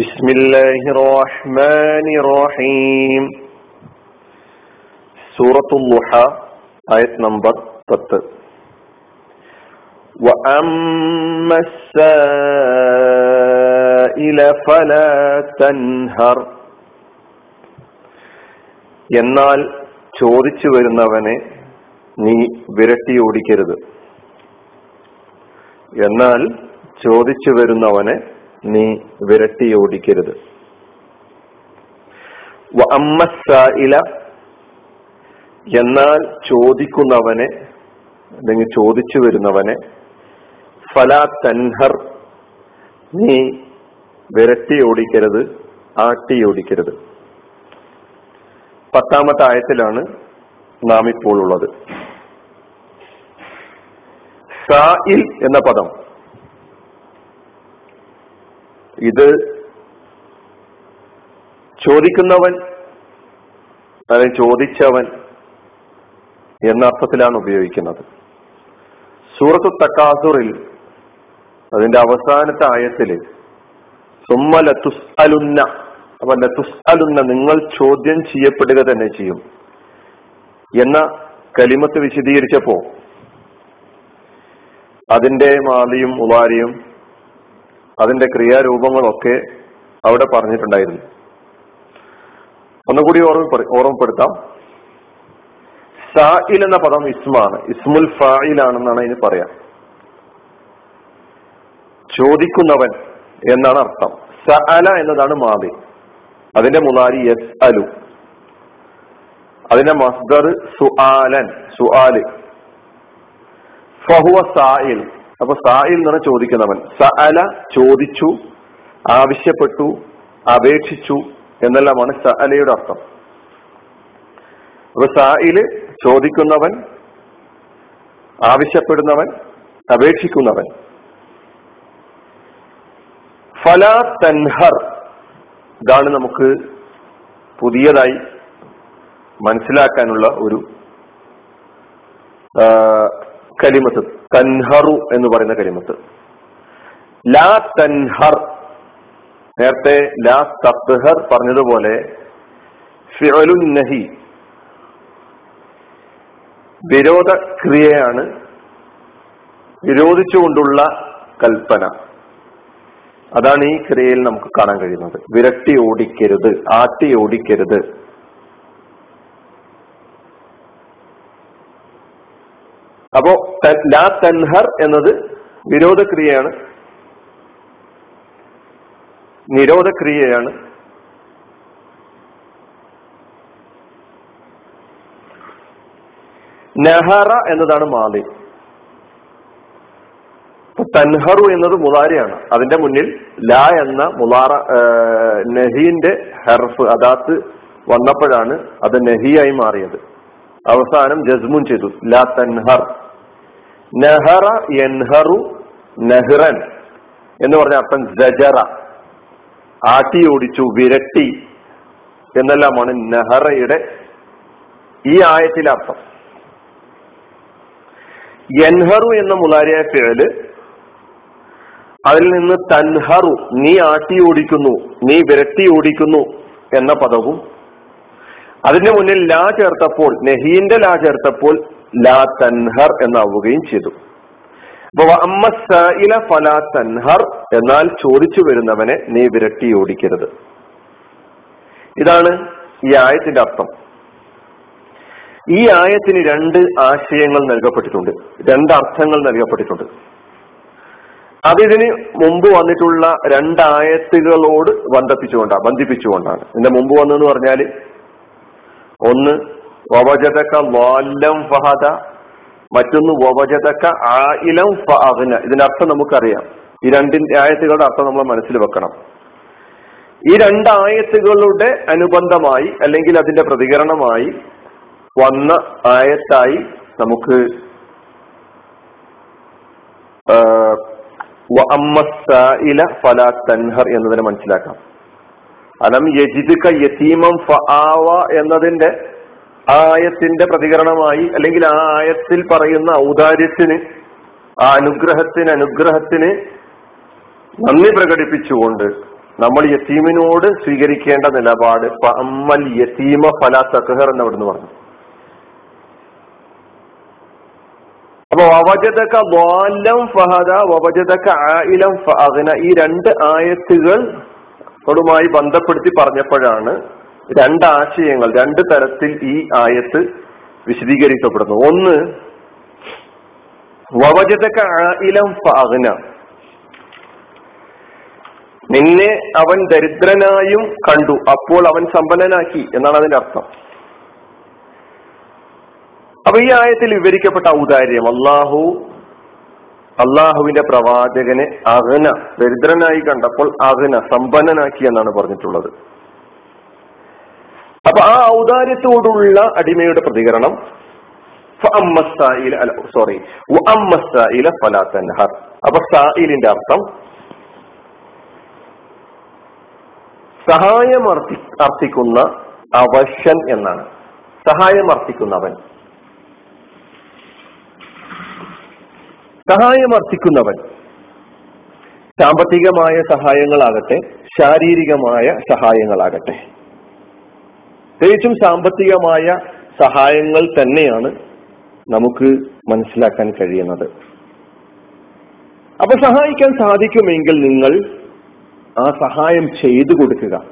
بسم الله الرحمن الرحيم سورة اللحى آية نمبر 10 وأما السائل فلا تنهر എന്നാൽ ചോദിച്ചു വരുന്നവനെ നീ വിരട്ടി ഓടിക്കരുത് എന്നാൽ ചോദിച്ചു വരുന്നവനെ നീ വിരട്ടി ഓടിക്കരുത് അമ്മസായില എന്നാൽ ചോദിക്കുന്നവനെ അല്ലെങ്കിൽ ചോദിച്ചു വരുന്നവനെ ഫലാ തൻഹർ നീ വിരട്ടി ഓടിക്കരുത് ആട്ടി ഓടിക്കരുത് പത്താമത്തെ ആയത്തിലാണ് നാം ഇപ്പോൾ ഉള്ളത് സായിൽ എന്ന പദം. ഇത് ചോദിക്കുന്നവൻ അല്ലെങ്കിൽ ചോദിച്ചവൻ എന്ന അർത്ഥത്തിലാണ് ഉപയോഗിക്കുന്നത്. സൂറത്തു തക്കാസുറിൽ അതിന്റെ അവസാനത്തെ ആയത്തിൽ സുമ്മ ലത്തുസ് അലുന്ന അപ്പൊ ലത്തുസ് അലുന്ന നിങ്ങൾ ചോദ്യം ചെയ്യപ്പെടുക തന്നെ ചെയ്യും എന്ന കലിമത്ത് വിശദീകരിച്ചപ്പോ അതിന്റെ മാലിയും ഉവാരിയും അതിന്റെ ക്രിയാരൂപങ്ങളൊക്കെ അവിടെ പറഞ്ഞിട്ടുണ്ടായിരുന്നു. ഒന്നുകൂടി ഓർമ്മ ഓർമ്മപ്പെടുത്താം. സായിൽ എന്ന പദം ഇസ്മാണ്. ഇസ്മുൽ ഫായിലാണെന്നാണ് അതിന് പറയാം. ചോദിക്കുന്നവൻ എന്നാണ് അർത്ഥം. സഅല എന്നതാണ് മാതി അതിന്റെ മുതാരി യസ് അലു. അതിന്റെ മസ്ദർ സുആലൻ സുആൽ. ഫഹുവ സായിൽ അപ്പൊ സായിൽ എന്ന് ചോദിക്കുന്നവൻ. സ അല ചോദിച്ചു ആവശ്യപ്പെട്ടു അപേക്ഷിച്ചു എന്നെല്ലാമാണ് സ അലയുടെ അർത്ഥം. അപ്പൊ സായിൽ ചോദിക്കുന്നവൻ ആവശ്യപ്പെടുന്നവൻ അപേക്ഷിക്കുന്നവൻ. ഫല തൻഹർ ഇതാണ് നമുക്ക് പുതിയതായി മനസ്സിലാക്കാനുള്ള ഒരു കലിമത്ത്. തൻഹറു എന്ന് പറയുന്ന കരിമത്ത് ലാ തൻഹർ നേരത്തെ ലാ തത്ഹർ പറഞ്ഞതുപോലെ ഫിഅലുൻ നഹി വിരോധ ക്രിയയാണ് വിരോധിച്ചുകൊണ്ടുള്ള കൽപ്പന. അതാണ് ഈ ക്രിയയിൽ നമുക്ക് കാണാൻ കഴിയുന്നത്. വിരട്ടി ഓടിക്കരുത് ആട്ടി ഓടിക്കരുത്. അപ്പോ ലാ തൻഹർ എന്നത് വിരോധക്രിയയാണ്. നിരോധക്രിയയാണ്. നെഹറ എന്നതാണ് മാതി തൻഹറു എന്നത് മുതാരിയാണ്. അതിന്റെ മുന്നിൽ ലാ എന്ന മുലാറ നഹീന്റെ ഹെർഫ് അതാത്ത് വന്നപ്പോഴാണ് അത് നഹിയായി മാറിയത്. അവസാനം ജസ്മുൻ ചെയ്തു. ലാ തൻഹർ. നെഹറ എൻഹറു നെഹ്റൻ എന്ന് പറഞ്ഞ അർത്ഥം ജജറ ആട്ടി ഓടിച്ചു വിരട്ടി എന്നെല്ലാമാണ് നെഹറയുടെ ഈ ആയത്തിലെ അർത്ഥം. എൻഹറു എന്ന മുലാരിയായ പേര് അതിൽ നിന്ന് തൻഹറു നീ ആട്ടി ഓടിക്കുന്നു നീ വിരട്ടി ഓടിക്കുന്നു എന്ന പദവും അതിന്റെ മുന്നിൽ ലാ ചേർത്തപ്പോൾ നെഹീന്റെ ലാ ചേർത്തപ്പോൾ ലാ തൻഹർ എന്നാവുകയും ചെയ്തു. ഫലാ തൻഹർ എന്നാൽ ചോദിച്ചു വരുന്നവനെ നീ വിരട്ടി ഓടിക്കരുത്. ഇതാണ് ഈ ആയത്തിന്റെ അർത്ഥം. ഈ ആയത്തിന് രണ്ട് ആശയങ്ങൾ നൽകപ്പെട്ടിട്ടുണ്ട് രണ്ട് അർത്ഥങ്ങൾ നൽകപ്പെട്ടിട്ടുണ്ട്. അതിതിന് മുമ്പ് വന്നിട്ടുള്ള രണ്ടായത്തുകളോട് ബന്ധിപ്പിച്ചുകൊണ്ടാണ് ബന്ധിപ്പിച്ചുകൊണ്ടാണ്. ഇതിന്റെ മുമ്പ് വന്നെന്ന് പറഞ്ഞാൽ ഒന്ന് വവജതക്ക വാല്ലം ഫഹദ. മറ്റൊന്ന് വവജതക്ക ആയിലം ഫഹന ഇതിന്റെ അർത്ഥം നമുക്കറിയാം. ഈ രണ്ടിന്റെ ആയത്തുകളുടെ അർത്ഥം നമ്മൾ മനസ്സിൽ വെക്കണം. ഈ രണ്ട് ആയത്തുകളുടെ അനുബന്ധമായി അല്ലെങ്കിൽ അതിന്റെ പ്രതികരണമായി വന്ന ആയത്തായി നമുക്ക് ഫലാ തൻഹർ എന്നതിനെ മനസ്സിലാക്കാം. അലം യജിദുക യതീമം ഫആവ എന്നതിന്റെ ആയത്തിന്റെ പ്രതികരണമായി അല്ലെങ്കിൽ ആ ആയത്തിൽ പറയുന്ന ഔദാര്യത്തിന് ആ അനുഗ്രഹത്തിന് അനുഗ്രഹത്തിന് നന്ദി പ്രകടിപ്പിച്ചുകൊണ്ട് നമ്മൾ യത്തീമിനോട് സ്വീകരിക്കേണ്ട നിലപാട് അമ്മൽ യത്തീമ ഫല തക്കഹർ എന്ന് അവിടുന്ന് പറഞ്ഞു. അപ്പൊ വവജതക്ക വാലം ഫഹദ വവജതക്ക ആയിലം ഈ രണ്ട് ആയത്തുകൾ ോടുമായി ബന്ധപ്പെടുത്തി പറഞ്ഞപ്പോഴാണ് രണ്ട് ആശയങ്ങൾ രണ്ട് തരത്തിൽ ഈ ആയത്ത് വിശദീകരിക്കപ്പെടുന്നു. ഒന്ന് വവജതക നിന്നെ അവൻ ദരിദ്രനായും കണ്ടു അപ്പോൾ അവൻ സമ്പന്നനാക്കി എന്നാണ് അതിന്റെ അർത്ഥം. അപ്പൊ ഈ ആയത്തിൽ വിവരിക്കപ്പെട്ട ഔദാര്യം അള്ളാഹു അള്ളാഹുവിന്റെ പ്രവാചകനെ അഹന ദരിദ്രനായി കണ്ടപ്പോൾ അഹന സമ്പന്നനാക്കി എന്നാണ് പറഞ്ഞിട്ടുള്ളത്. അപ്പൊ ആ ഔദാര്യത്തോടുള്ള അടിമയുടെ പ്രതികരണം സോറി അപ്പൊ സായിലിന്റെ അർത്ഥം സഹായം അർത്ഥിക്കുന്ന അവശൻ എന്നാണ്. സഹായം അർത്ഥിക്കുന്നവൻ സഹായം അർത്ഥിക്കുന്നവൻ സാമ്പത്തികമായ സഹായങ്ങളാകട്ടെ ശാരീരികമായ സഹായങ്ങളാകട്ടെ. പ്രത്യേകിച്ചും സാമ്പത്തികമായ സഹായങ്ങൾ തന്നെയാണ് നമുക്ക് മനസ്സിലാക്കാൻ കഴിയുന്നത്. അപ്പൊ സഹായിക്കാൻ സാധിക്കുമെങ്കിൽ നിങ്ങൾ ആ സഹായം ചെയ്തു കൊടുക്കുക.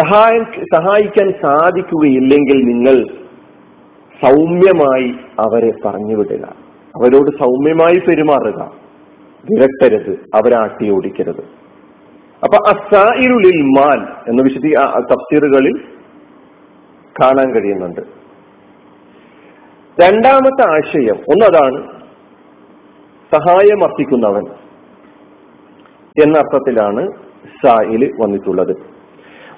സഹായം സഹായിക്കാൻ സാധിക്കുകയില്ലെങ്കിൽ നിങ്ങൾ സൗമ്യമായി അവരെ പറഞ്ഞു വിടുക. അവരോട് സൗമ്യമായി പെരുമാറുക. വിരട്ടരുത് അവരെ ആട്ടി ഓടിക്കരുത്. അപ്പൊ അസായിരുളിൽ മാൽ എന്ന വിശദീ തഫ്സീറുകളിൽ കാണാൻ കഴിയുന്നുണ്ട്. രണ്ടാമത്തെ ആശയം ഒന്നതാണ് സഹായം അർപ്പിക്കുന്നവൻ എന്ന അർത്ഥത്തിലാണ് സായിൽ വന്നിട്ടുള്ളത്.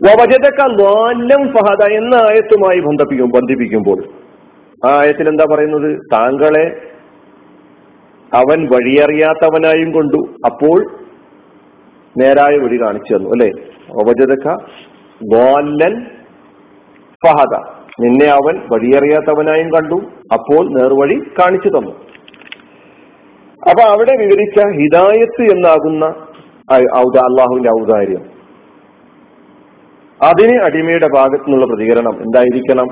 വവജതക്ക ലാലം ഫഹദ എന്ന ആയത്തുമായി ബന്ധിപ്പിക്കും ബന്ധിപ്പിക്കുമ്പോൾ. ആ ആയത്തിൽ എന്താ പറയുന്നത്? താങ്കളെ അവൻ വഴിയറിയാത്തവനായും കൊണ്ടു. അപ്പോൾ നേരായ വഴി കാണിച്ചു തന്നു അല്ലെ? ഉപജതക്ക ഫഹദ. നിന്നെ അവൻ വഴിയറിയാത്തവനായും കണ്ടു അപ്പോൾ നേർവഴി കാണിച്ചു തന്നു. അപ്പൊ അവിടെ വിവരിച്ച ഹിദായത്ത് എന്നാകുന്ന അള്ളാഹുവിന്റെ ഔദാര്യം. അതിന് അടിമയുടെ ഭാഗത്തു നിന്നുള്ള പ്രതികരണം എന്തായിരിക്കണം?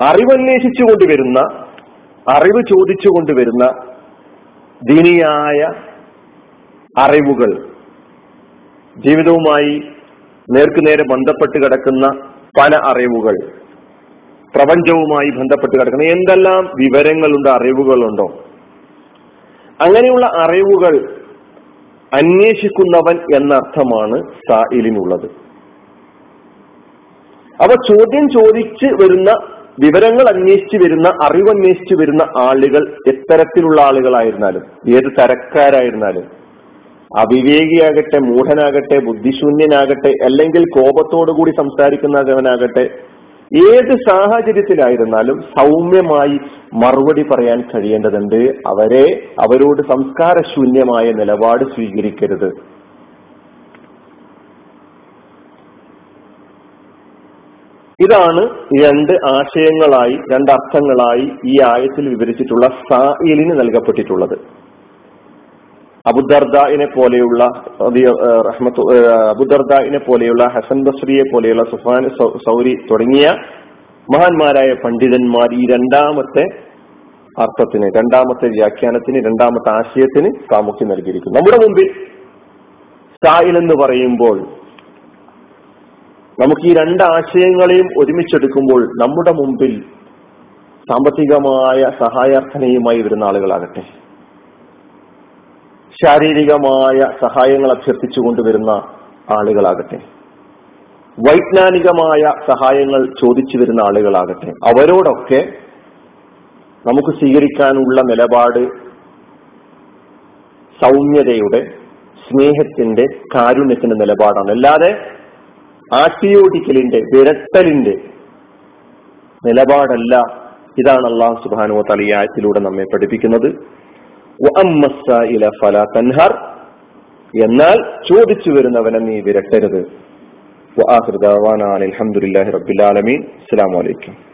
അറിവന്വേഷിച്ചു കൊണ്ടുവരുന്ന അറിവ് ചോദിച്ചു കൊണ്ടുവരുന്ന ദീനിയായ അറിവുകൾ ജീവിതവുമായി നേർക്കുനേരെ ബന്ധപ്പെട്ട് കിടക്കുന്ന പല അറിവുകൾ പ്രപഞ്ചവുമായി ബന്ധപ്പെട്ട് കിടക്കുന്ന എന്തെല്ലാം വിവരങ്ങളുണ്ട് അറിവുകളുണ്ടോ? അങ്ങനെയുള്ള അറിവുകൾ അന്വേഷിക്കുന്നവൻ എന്നർത്ഥമാണ് സായിലിനുള്ളത് അവ ചോദ്യം ചോദിച്ച് വരുന്ന വിവരങ്ങൾ അന്വേഷിച്ചു വരുന്ന അറിവ് അന്വേഷിച്ചു വരുന്ന ആളുകൾ എത്തരത്തിലുള്ള ആളുകളായിരുന്നാലും ഏത് തരക്കാരായിരുന്നാലും അവിവേകിയാകട്ടെ മൂഢനാകട്ടെ ബുദ്ധിശൂന്യനാകട്ടെ അല്ലെങ്കിൽ കോപത്തോടുകൂടി സംസാരിക്കുന്നവനാകട്ടെ ഏത് സാഹചര്യത്തിലായിരുന്നാലും സൗമ്യമായി മറുപടി പറയാൻ കഴിയേണ്ടതുണ്ട്. അവരെ അവരോട് സംസ്കാരശൂന്യമായ നിലപാട് സ്വീകരിക്കരുത്. ഇതാണ് രണ്ട് ആശയങ്ങളായി രണ്ട് അർത്ഥങ്ങളായി ഈ ആയത്തിൽ വിവരിച്ചിട്ടുള്ള സായിലിന് നൽകപ്പെട്ടിട്ടുള്ളത്. അബുദർദായിനെ പോലെയുള്ള അബുദർദായിനെ പോലെയുള്ള ഹസൻ ബസ്രിയെ പോലെയുള്ള സുഫാൻ സൗരി തുടങ്ങിയ മഹാന്മാരായ പണ്ഡിതന്മാർ ഈ രണ്ടാമത്തെ അർത്ഥത്തിന് രണ്ടാമത്തെ വ്യാഖ്യാനത്തിന് രണ്ടാമത്തെ ആശയത്തിന് പ്രാമുഖ്യം നൽകിയിരിക്കുന്നു. നമ്മുടെ മുമ്പിൽ സായിൽ എന്ന് പറയുമ്പോൾ നമുക്ക് ഈ രണ്ട് ആശയങ്ങളെയും ഒരുമിച്ചെടുക്കുമ്പോൾ നമ്മുടെ മുമ്പിൽ സാമ്പത്തികമായ സഹായാർത്ഥനയുമായി വരുന്ന ആളുകളാകട്ടെ. ശാരീരികമായ സഹായങ്ങൾ അഭ്യർത്ഥിച്ചു കൊണ്ടുവരുന്ന ആളുകളാകട്ടെ. വൈജ്ഞാനികമായ സഹായങ്ങൾ ചോദിച്ചു വരുന്ന ആളുകളാകട്ടെ. അവരോടൊക്കെ നമുക്ക് സ്വീകരിക്കാനുള്ള നിലപാട് സൗമ്യതയുടെ സ്നേഹത്തിന്റെ കാരുണ്യത്തിന്റെ നിലപാടാണ്. അല്ലാതെ ആട്ടിയോടിക്കലിന്റെ വിരട്ടലിന്റെ നിലപാടല്ല ഇതാണ് അള്ളാഹു സുബാനു തലിയായത്തിലൂടെ നമ്മെ പഠിപ്പിക്കുന്നത്. തൻഹർ. എന്നാൽ ചോദിച്ചു വരുന്നവനെ നീ വിരട്ടരുത്. അലഹമുല്ലാ റബിലാലമീൻ അസ്സാം വലൈക്കും